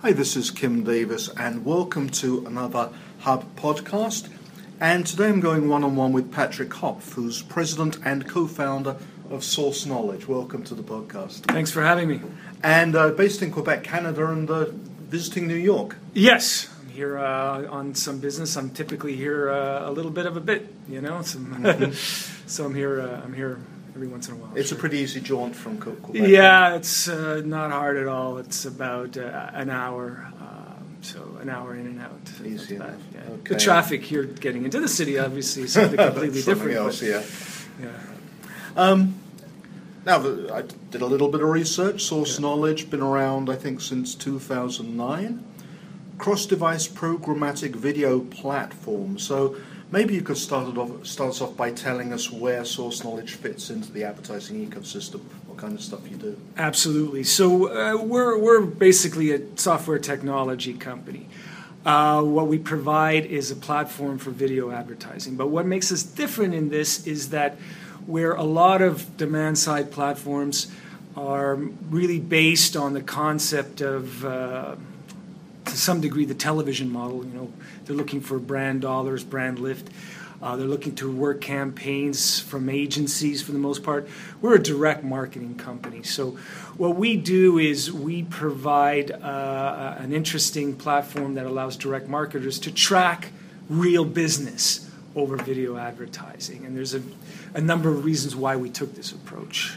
Hi, this is Kim Davis, and welcome to another Hub podcast. And today I'm going one on one with Patrick Hopf, who's president and co founder of Source Knowledge. Welcome to the podcast. Thanks for having me. And uh, based in Quebec, Canada, and uh, visiting New York. Yes, I'm here uh, on some business. I'm typically here uh, a little bit of a bit, you know. Some, mm-hmm. so I'm here. Uh, I'm here every once in a while. It's sure. a pretty easy jaunt from Quebec. Yeah, it's uh, not hard at all. It's about an hour. Um, so an hour in and out. Easy enough. Yeah. Okay. The traffic here getting into the city, obviously, is something completely different. Else, but, yeah. yeah. Um, now, I did a little bit of research. Source yeah. Knowledge been around, I think, since 2009. Cross-device programmatic video platform. So maybe you could start, off, start us off by telling us where Source Knowledge fits into the advertising ecosystem. What kind of stuff you do? Absolutely. So uh, we're we're basically a software technology company. Uh, what we provide is a platform for video advertising. But what makes us different in this is that where a lot of demand side platforms are really based on the concept of, uh, to some degree, the television model. You know, they're looking for brand dollars, brand lift. Uh, they're looking to work campaigns from agencies for the most part. We're a direct marketing company. So, what we do is we provide uh, an interesting platform that allows direct marketers to track real business over video advertising. And there's a, a number of reasons why we took this approach.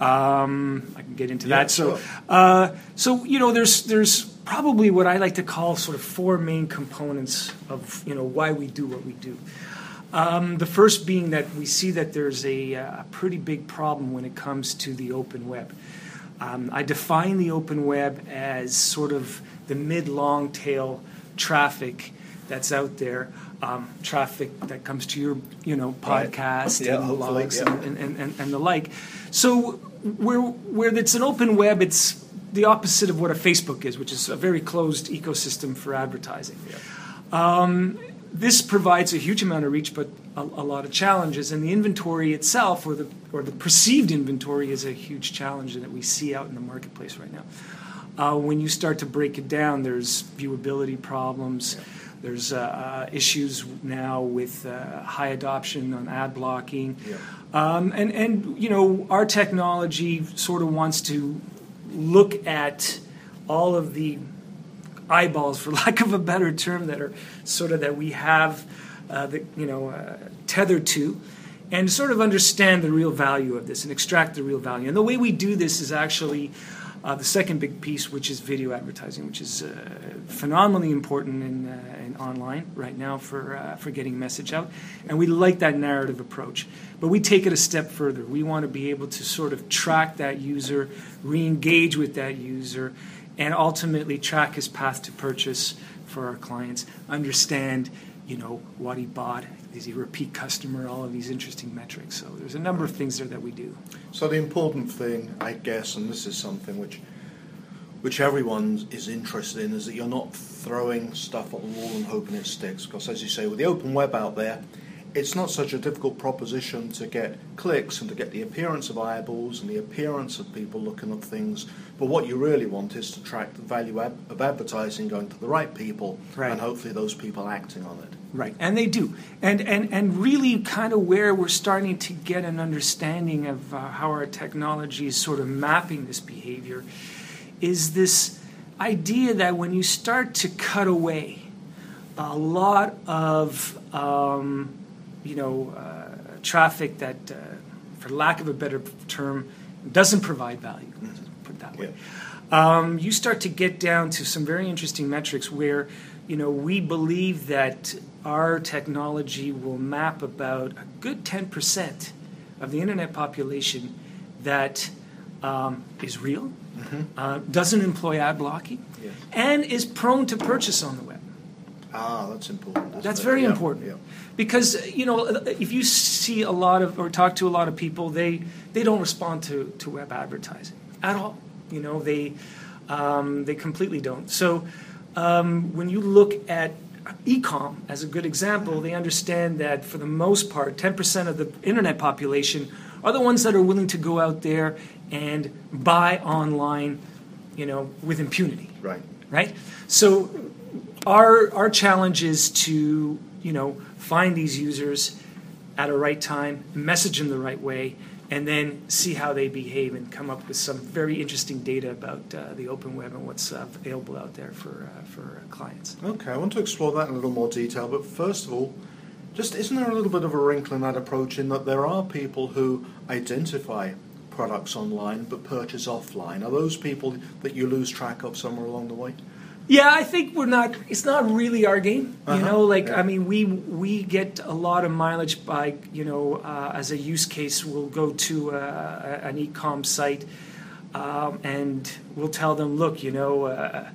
Um, I can get into yeah, that. So, uh, so you know, there's there's probably what I like to call sort of four main components of you know why we do what we do. Um, the first being that we see that there's a, a, uh, pretty big problem when it comes to the open web. Um, I define the open web as sort of the mid long tail traffic that's out there, um, traffic that comes to your you know podcast right. yeah, and blogs yeah. and, and, and, and, the like. So where where it's an open web, it's the opposite of what a Facebook is, which is a very closed ecosystem for advertising. Yeah. Um, this provides a huge amount of reach, but a, a, lot of challenges. And the inventory itself, or the or the perceived inventory, is a huge challenge that we see out in the marketplace right now. Uh, when you start to break it down, there's viewability problems. Yeah. There's uh, uh, issues now with uh, high adoption on ad blocking, yeah. um, and and you know our technology sort of wants to look at all of the eyeballs, for lack of a better term, that are sort of that we have, uh, you know, uh, tethered to, and sort of understand the real value of this and extract the real value. And the way we do this is actually uh, the second big piece, which is video advertising, which is uh, phenomenally important in, uh, in, online right now for uh, for getting message out. And we like that narrative approach, but we take it a step further. We want to be able to sort of track that user, re-engage with that user and ultimately track his path to purchase for our clients, understand, you know, what he bought, is he a repeat customer, all of these interesting metrics. So there's a number of things there that we do. So the important thing, I guess, and this is something which which everyone is interested in, is that you're not throwing stuff at the wall and hoping it sticks. Because as you say, with the open web out there, it's not such a difficult proposition to get clicks and to get the appearance of eyeballs and the appearance of people looking at things. But what you really want is to track the value of advertising going to the right people right. and hopefully those people acting on it. Right, and they do. And, and, and really, kind of where we're starting to get an understanding of uh, how our technology is sort of mapping this behavior is this idea that when you start to cut away a lot of um, you know, uh, traffic that, uh, for lack of a better term, doesn't provide value. Put it that way. Yeah. Um, you start to get down to some very interesting metrics where, you know, we believe that our technology will map about a good 10% of the internet population that um, is real, mm-hmm. uh, doesn't employ ad blocking, yeah. and is prone to purchase on the web. Ah, that's important. That's very yeah, important yeah. because you know if you see a lot of or talk to a lot of people, they they don't respond to to web advertising at all. You know they um, they completely don't. So um, when you look at ecom as a good example, they understand that for the most part, 10% of the internet population are the ones that are willing to go out there and buy online, you know, with impunity. Right right? So our our challenge is to you know find these users at a right time, message them the right way, and then see how they behave and come up with some very interesting data about uh, the open web and what's uh, available out there for uh, for clients. Okay, I want to explore that in a little more detail, but first of all, just isn't there a little bit of a wrinkle in that approach in that there are people who identify products online but purchase offline? Are those people that you lose track of somewhere along the way? Yeah, I think we're not. It's not really our game, you Uh-huh, know. Like yeah. I mean, we we get a lot of mileage by you know uh, as a use case. We'll go to uh, an e-com site um, and we'll tell them, look, you know, uh,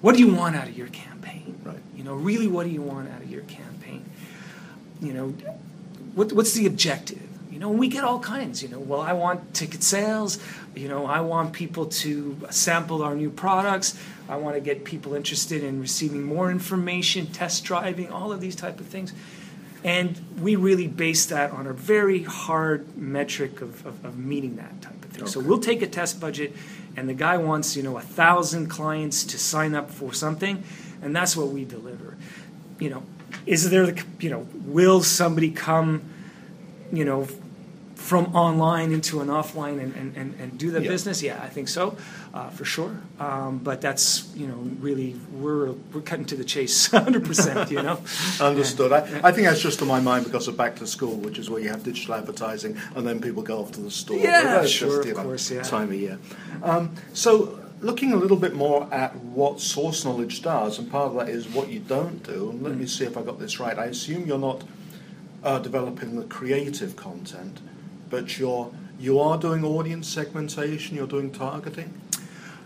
what do you want out of your campaign? Right. You know, really, what do you want out of your campaign? You know, what, what's the objective? You know, we get all kinds. You know, well, I want ticket sales. You know, I want people to sample our new products. I want to get people interested in receiving more information, test driving, all of these type of things. And we really base that on a very hard metric of, of, of meeting that type of thing. So we'll take a test budget, and the guy wants you know a thousand clients to sign up for something, and that's what we deliver. You know, is there the you know will somebody come, you know, from online into an offline and, and, and, and do the Yeah. business? Yeah, I think so, uh, for sure. Um, but that's you know really we're we're cutting to the chase, hundred percent. You know. Understood. I, I think that's just on my mind because of back to school, which is where you have digital advertising and then people go off to the store. Yeah, that's sure, just, of course, yeah. time of year. Um, so, looking a little bit more at what source knowledge does, and part of that is what you don't do. And let Mm. me see if I got this right. I assume you're not uh, developing the creative content, but you're you are doing audience segmentation. You're doing targeting.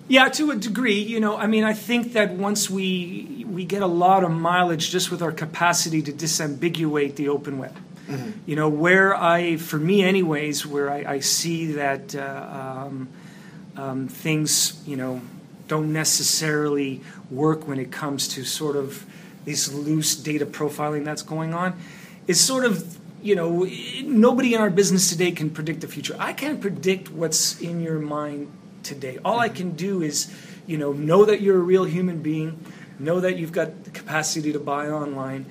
Yeah, to a degree, you know. I mean, I think that once we we get a lot of mileage just with our capacity to disambiguate the open web. You know, where I, for me, anyways, where I, I see that uh, um, um, things, you know, don't necessarily work when it comes to sort of this loose data profiling that's going on, is sort of you know, nobody in our business today can predict the future. I can't predict what's in your mind today. All I mm-hmm. can do is, you know, know that you're a real human being, know that you've got the capacity to buy online,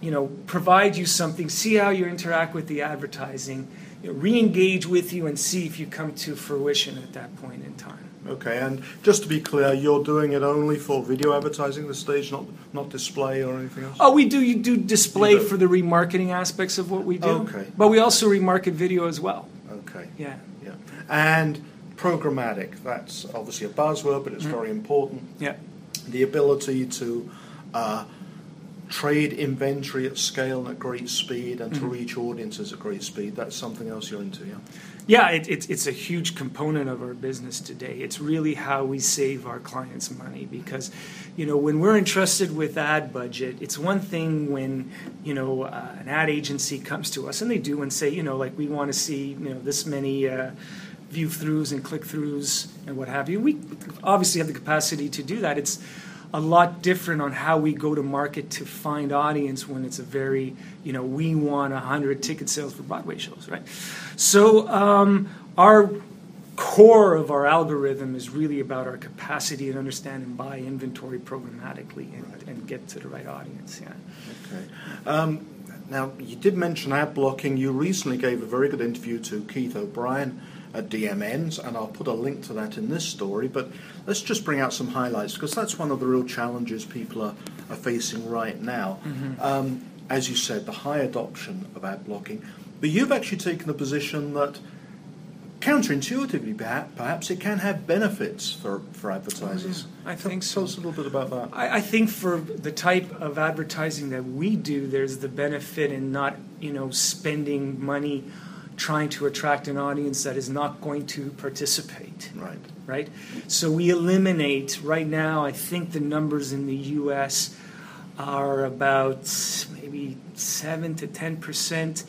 you know, provide you something, see how you interact with the advertising, you know, re-engage with you and see if you come to fruition at that point in time. Okay, and just to be clear, you're doing it only for video advertising the stage, not not display or anything else. Oh, we do you do display You do. for the remarketing aspects of what we do. Okay. But we also remarket video as well. Okay. Yeah. Yeah. And programmatic, that's obviously a buzzword, but it's Mm-hmm. very important. Yeah. The ability to uh, trade inventory at scale and at great speed and Mm-hmm. to reach audiences at great speed, that's something else you're into, yeah? Yeah, it, it's it's a huge component of our business today. It's really how we save our clients money because, you know, when we're entrusted with ad budget, it's one thing when, you know, uh, an ad agency comes to us and they do and say, you know, like we want to see, you know, this many uh, view throughs and click throughs and what have you. We obviously have the capacity to do that. It's a lot different on how we go to market to find audience when it's a very, you know, we want 100 ticket sales for Broadway shows, right? So um, our core of our algorithm is really about our capacity to understand and buy inventory programmatically and, and get to the right audience. Yeah. Okay. Um, now, you did mention ad blocking. You recently gave a very good interview to Keith O'Brien at DMNs, and I'll put a link to that in this story. But let's just bring out some highlights because that's one of the real challenges people are, are facing right now. Um, as you said, the high adoption of ad blocking. But you've actually taken the position that counterintuitively, perhaps, perhaps it can have benefits for, for advertisers. I Tell- think Tell us a little bit about that. I, I think for the type of advertising that we do, there's the benefit in not, you know, spending money trying to attract an audience that is not going to participate. Right. right? So we eliminate right now. I think the numbers in the U.S. are about maybe seven to ten percent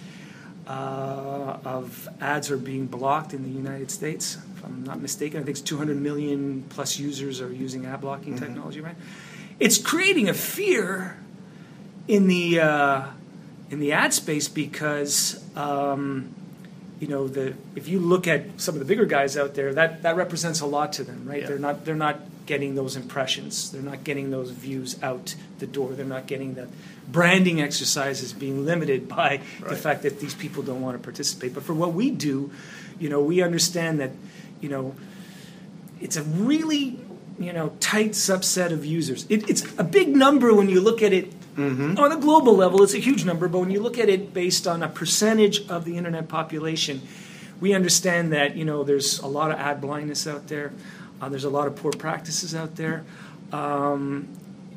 uh, of ads are being blocked in the United States. If I'm not mistaken, I think it's 200 million plus users are using ad blocking technology. Right? It's creating a fear in the uh, in the ad space because. Um, you know the if you look at some of the bigger guys out there that that represents a lot to them right Yeah. they're not they're not getting those impressions. They're not getting those views out the door. They're not getting that branding exercise is being limited by Right. the fact that these people don't want to participate. But for what we do, you know, we understand that, you know, it's a really you know tight subset of users. It, it's a big number when you look at it on a global level. It's a huge number, but when you look at it based on a percentage of the internet population, we understand that you know there's a lot of ad blindness out there. Uh, there's a lot of poor practices out there. Um,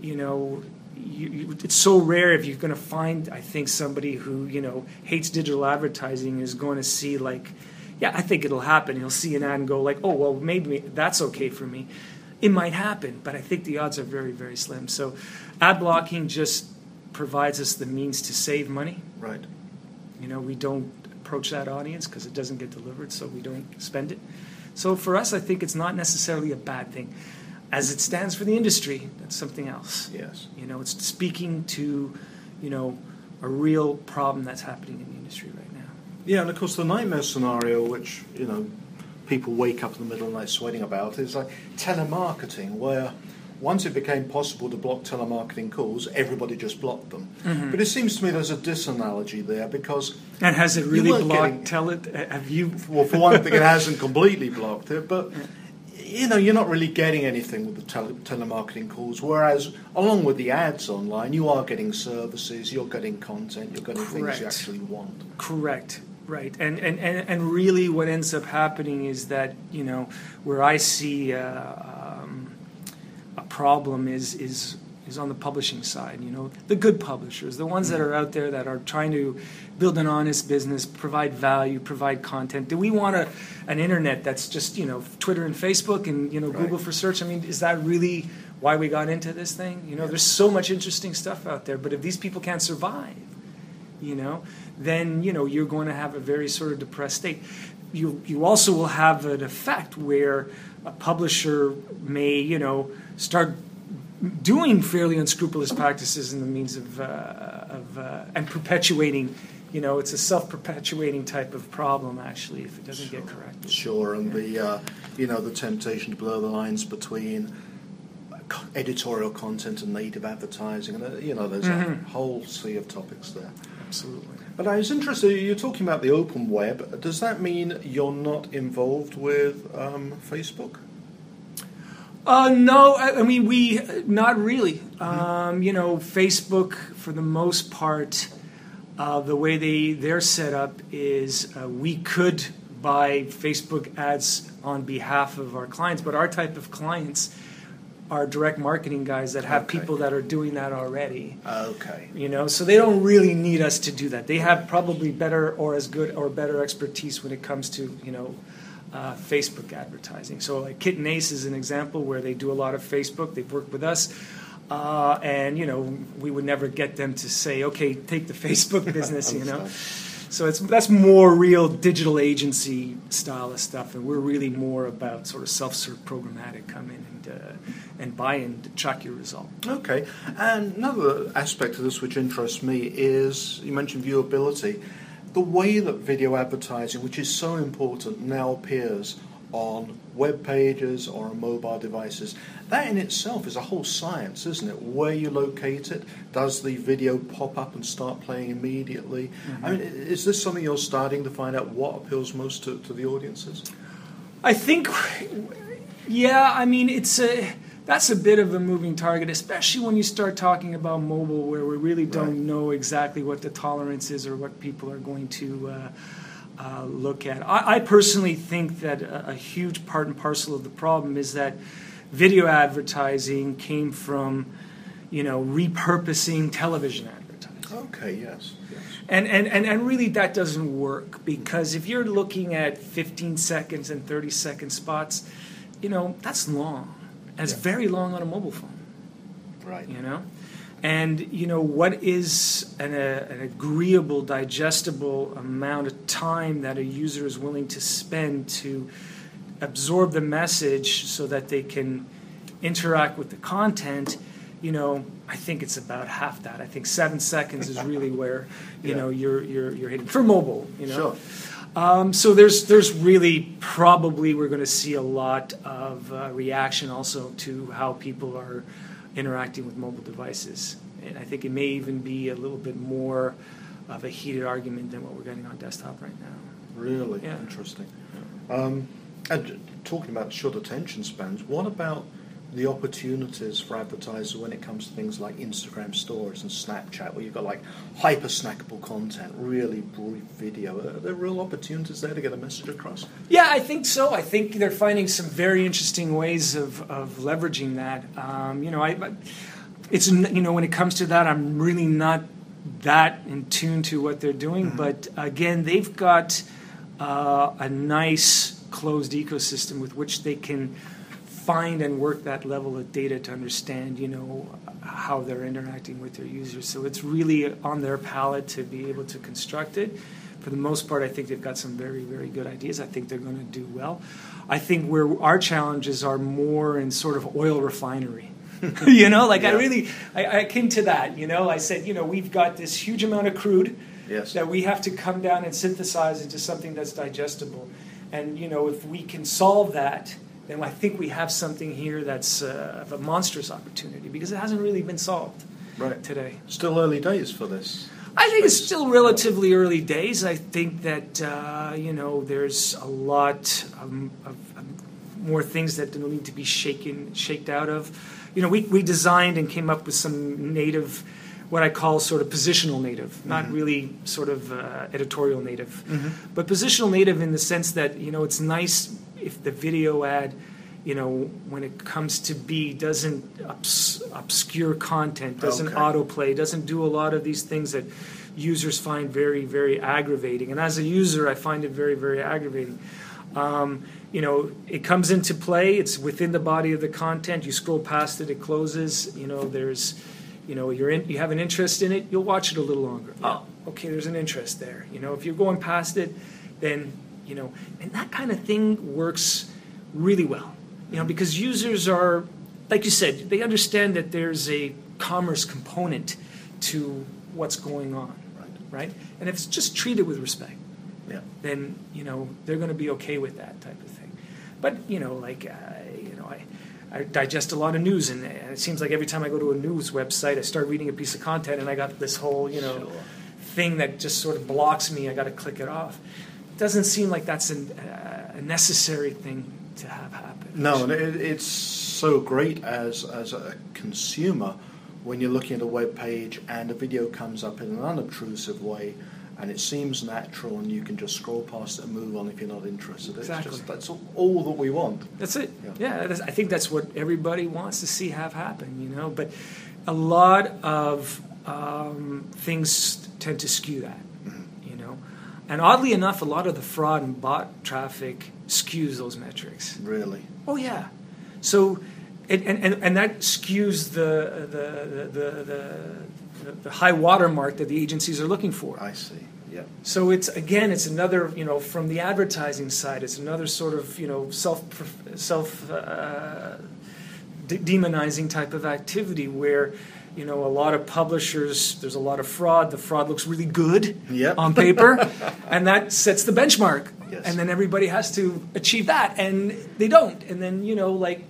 you know. You, you, it's so rare if you're going to find, I think, somebody who you know hates digital advertising is going to see like, yeah, I think it'll happen. He'll see an ad and go like, oh well, maybe that's okay for me. It might happen, but I think the odds are very, very slim. So, ad blocking just provides us the means to save money. Right. You know, we don't approach that audience because it doesn't get delivered, so we don't spend it. So for us, I think it's not necessarily a bad thing. As it stands for the industry, that's something else. Yes. You know, it's speaking to, you know, a real problem that's happening in the industry right now. Yeah, and of course the nightmare scenario, which you know people wake up in the middle of the night sweating about, It's like telemarketing, where once it became possible to block telemarketing calls, everybody just blocked them. Mm-hmm. But it seems to me there's a disanalogy there because, And has it really blocked? it. Have you? well, for one thing, it hasn't completely blocked it, but you know you're not really getting anything with the tele- telemarketing calls. Whereas, along with the ads online, you are getting services, you're getting content, you're getting things you actually want. Correct. Right. And, and, and, and really, what ends up happening is that, you know, where I see uh, um, a problem is, is, is on the publishing side. You know, the good publishers, the ones that are out there that are trying to build an honest business, provide value, provide content. Do we want a, an internet that's just, you know, Twitter and Facebook and, you know, Right. Google for search? I mean, is that really why we got into this thing? You know, there's so much interesting stuff out there, but if these people can't survive, you know, then you know you're going to have a very sort of depressed state. You you also will have an effect where a publisher may you know start doing fairly unscrupulous practices in the means of uh, of uh, and perpetuating. You know, it's a self-perpetuating type of problem actually if it doesn't get corrected. Sure, and the uh, you know the temptation to blur the lines between editorial content and native advertising, and uh, you know there's Mhm. a whole sea of topics there. Absolutely. But I was interested. You're talking about the open web. Does that mean you're not involved with um, Facebook? Uh, no, I, I mean we not really. Um, you know, Facebook for the most part, uh, the way they they're set up is uh, we could buy Facebook ads on behalf of our clients, but our type of clients are direct marketing guys that have Okay. people that are doing that already. Okay. You know, so they don't really need us to do that. They have probably better or as good or better expertise when it comes to you know uh, Facebook advertising. So like Kit and Ace is an example where they do a lot of Facebook. They've worked with us. Uh, and you know we would never get them to say, "Okay, take the Facebook business," you know. So it's that's more real digital agency style of stuff, and we're really more about sort of self-serve programmatic. Come in and uh, and buy and track your result. Okay. And another aspect of this which interests me is you mentioned viewability. The way that video advertising, which is so important, now appears on web pages or on mobile devices, that in itself is a whole science, isn't it? Where you locate it, does the video pop up and start playing immediately? I mean, is this something you're starting to find out what appeals most to, to the audiences? I think, yeah, I mean, it's a that's a bit of a moving target, especially when you start talking about mobile, where we really don't Right. know exactly what the tolerance is or what people are going to uh, uh, look at. I, I personally think that a, a huge part and parcel of the problem is that video advertising came from, you know, repurposing television advertising. Okay, yes. yes. And, and, and, and really, that doesn't work because if you're looking at 15 seconds and 30 second spots, you know, that's long. That's Yeah. very long on a mobile phone, Right. you know? And, you know, what is an, a, an agreeable, digestible amount of time that a user is willing to spend to absorb the message so that they can interact with the content? You know, I think it's about half that. I think seven seconds is really where, you Yeah. know, you're, you're, you're hitting for mobile, you know? Sure. Um, so there's there's really probably we're going to see a lot of uh, reaction also to how people are interacting with mobile devices, and I think it may even be a little bit more of a heated argument than what we're getting on desktop right now. Really Yeah. interesting. Um, and talking about short attention spans, what about the opportunities for advertisers when it comes to things like Instagram stories and Snapchat, where you've got like hyper snackable content, really brief video? Are there real opportunities there to get a message across? Yeah, I think so. I think they're finding some very interesting ways of, of leveraging that. Um, you know, I, it's you know when it comes to that, I'm really not that in tune to what they're doing. But again, they've got uh, a nice closed ecosystem with which they can find and work that level of data to understand, you know, how they're interacting with their users. So it's really on their palette to be able to construct it. For the most part, I think they've got some very, very good ideas. I think they're going to do well. I think where our challenges are more in sort of oil refinery. you know, like I really, I, I came to that. You know, I said, you know, we've got this huge amount of crude Yes. that we have to come down and synthesize into something that's digestible. And you know, if we can solve that, then I think we have something here that's uh, of a monstrous opportunity because it hasn't really been solved Right. today. Still early days for this. I think it's still relatively early days. I think that uh, you know there's a lot um, of, of more things that need to be shaken, shaked out of. You know, we, we designed and came up with some native, what I call sort of positional native, not really sort of uh, editorial native, but positional native in the sense that you know it's nice if the video ad you know, when it comes to B, doesn't obs- obscure content, doesn't Okay. autoplay, doesn't do a lot of these things that users find very, very aggravating. And as a user, I find it very, very aggravating. Um, you know, it comes into play. It's within the body of the content. You scroll past it, it closes. You know, there's, you know, you're in, you have an interest in it. You'll watch it a little longer. Oh, okay, there's an interest there. You know, if you're going past it, then you know, and that kind of thing works really well. You know, because users are, like you said, they understand that there's a commerce component to what's going on, Right. right? And if it's just treated with respect Yeah. then you know they're going to be okay with that type of thing. But you know, like uh, you know, I, I digest a lot of news, and it seems like every time I go to a news website, I start reading a piece of content, and I got this whole you know Sure. thing that just sort of blocks me. I got to click it off. It doesn't seem like that's an, uh, a necessary thing to have happen. No, and it, it's so great as as a consumer when you're looking at a web page and a video comes up in an unobtrusive way, and it seems natural, and you can just scroll past it and move on if you're not interested. Exactly. just that's all, all that we want. That's it. Yeah. Yeah, that's, I think that's what everybody wants to see have happen, you know. But a lot of um, things tend to skew that, you know. And oddly enough, a lot of the fraud and bot traffic skews those metrics. Really. Oh yeah. So, and and, and, and that skews the the, the the the the high watermark that the agencies are looking for. I see. Yeah. So it's again, it's another you know from the advertising side, it's another sort of you know self self uh, de- demonizing type of activity where you know a lot of publishers there's a lot of fraud. The fraud looks really good Yep. on paper, and that sets the benchmark. Yes. And then everybody has to achieve that, and they don't. And then you know like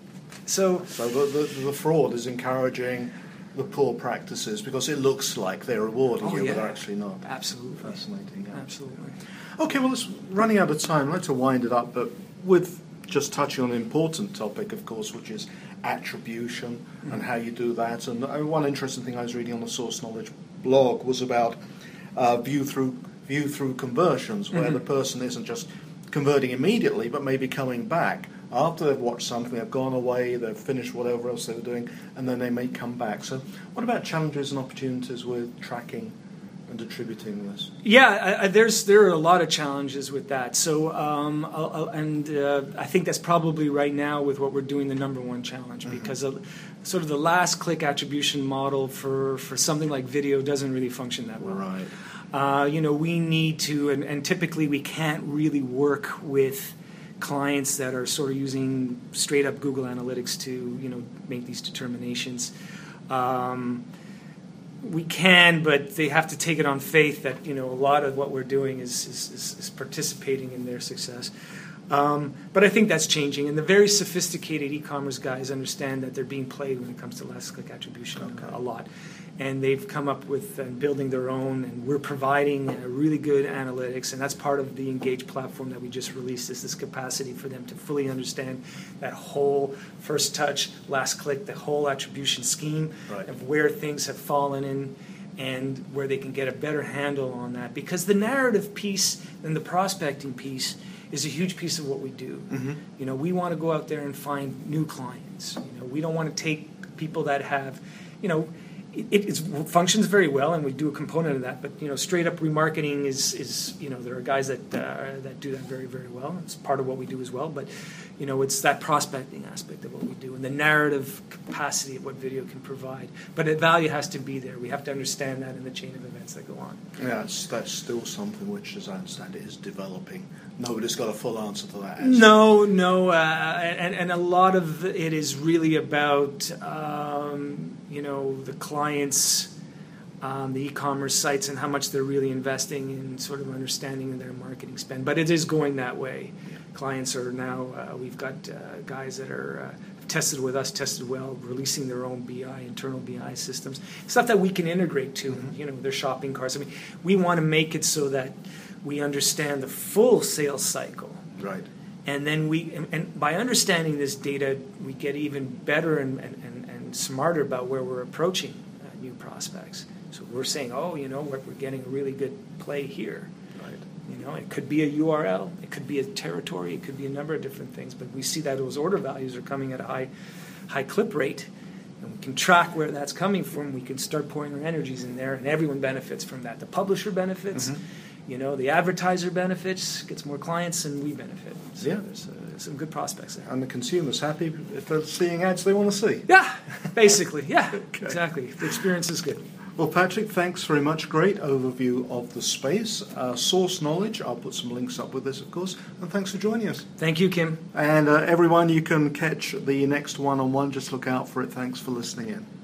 so So the, the, the fraud is encouraging the poor practices because it looks like they're rewarding Oh, you, yeah. but they're actually not. absolutely, Fascinating. yeah. absolutely. Okay, well, it's running out of time. I'd like to wind it up, but with just touching on an important topic, of course, which is attribution and how you do that. And uh, one interesting thing I was reading on the Source Knowledge blog was about uh, view through view through conversions, where the person isn't just converting immediately, but maybe coming back after they've watched something, they've gone away, they've finished whatever else they were doing, and then they may come back. So, what about challenges and opportunities with tracking and attributing this? Yeah, I, I, there's there are a lot of challenges with that. So, um, I'll- I'll- and uh, I think that's probably right now with what we're doing the number one challenge because of, sort of the last click attribution model for for something like video doesn't really function that well. Right. Uh, you know, we need to, and, and typically we can't really work with clients that are sort of using straight up Google Analytics to, you know, make these determinations. Um, we can, but they have to take it on faith that you know a lot of what we're doing is is, is, is participating in their success. Um, but I think that's changing, and the very sophisticated e-commerce guys understand that they're being played when it comes to last click attribution okay. a lot, and they've come up with and building their own, and we're providing uh, really good analytics, and that's part of the Engage platform that we just released. Is this capacity for them to fully understand that whole first touch, last click, the whole attribution scheme right. of where things have fallen in and where they can get a better handle on that because the narrative piece and the prospecting piece is a huge piece of what we do. Mm-hmm. You know, we want to go out there and find new clients. You know, we don't want to take people that have, you know, it, it functions very well, and we do a component of that. But you know, straight up remarketing is is you know there are guys that uh, that do that very very well. It's part of what we do as well. But you know, it's that prospecting aspect of what we do and the narrative capacity of what video can provide. But the value has to be there. We have to understand that in the chain of events that go on. Yeah, that's still something which, as I understand it, is developing. Nobody's got a full answer to that. No, no, uh, and and a lot of it is really about um, you know the clients. Um, the e-commerce sites and how much they're really investing in sort of understanding their marketing spend. But it is going that way. Yeah clients are now, uh, we've got uh, guys that are uh, tested with us, tested well, releasing their own BI, internal BI systems, stuff that we can integrate to, mm-hmm. you know, their shopping carts. I mean, we want to make it so that we understand the full sales cycle. Right. And then we, and, and by understanding this data, we get even better and, and, and smarter about where we're approaching uh, new prospects. So we're saying, oh, you know, we're, we're getting a really good play here. Right. You know, it could be a URL, it could be a territory, it could be a number of different things. But we see that those order values are coming at a high, high clip rate, and we can track where that's coming from. We can start pouring our energies in there, and everyone benefits from that. The publisher benefits. Mm-hmm. You know, the advertiser benefits, gets more clients, and we benefit. So yeah. Some good prospects there. And the consumer's happy if they're seeing ads they want to see. Yeah, basically. Yeah, okay. exactly. The experience is good. Well, Patrick, thanks very much. Great overview of the space. Uh, source knowledge, I'll put some links up with this, of course. And thanks for joining us. Thank you, Kim. And uh, everyone, you can catch the next one on one. Just look out for it. Thanks for listening in.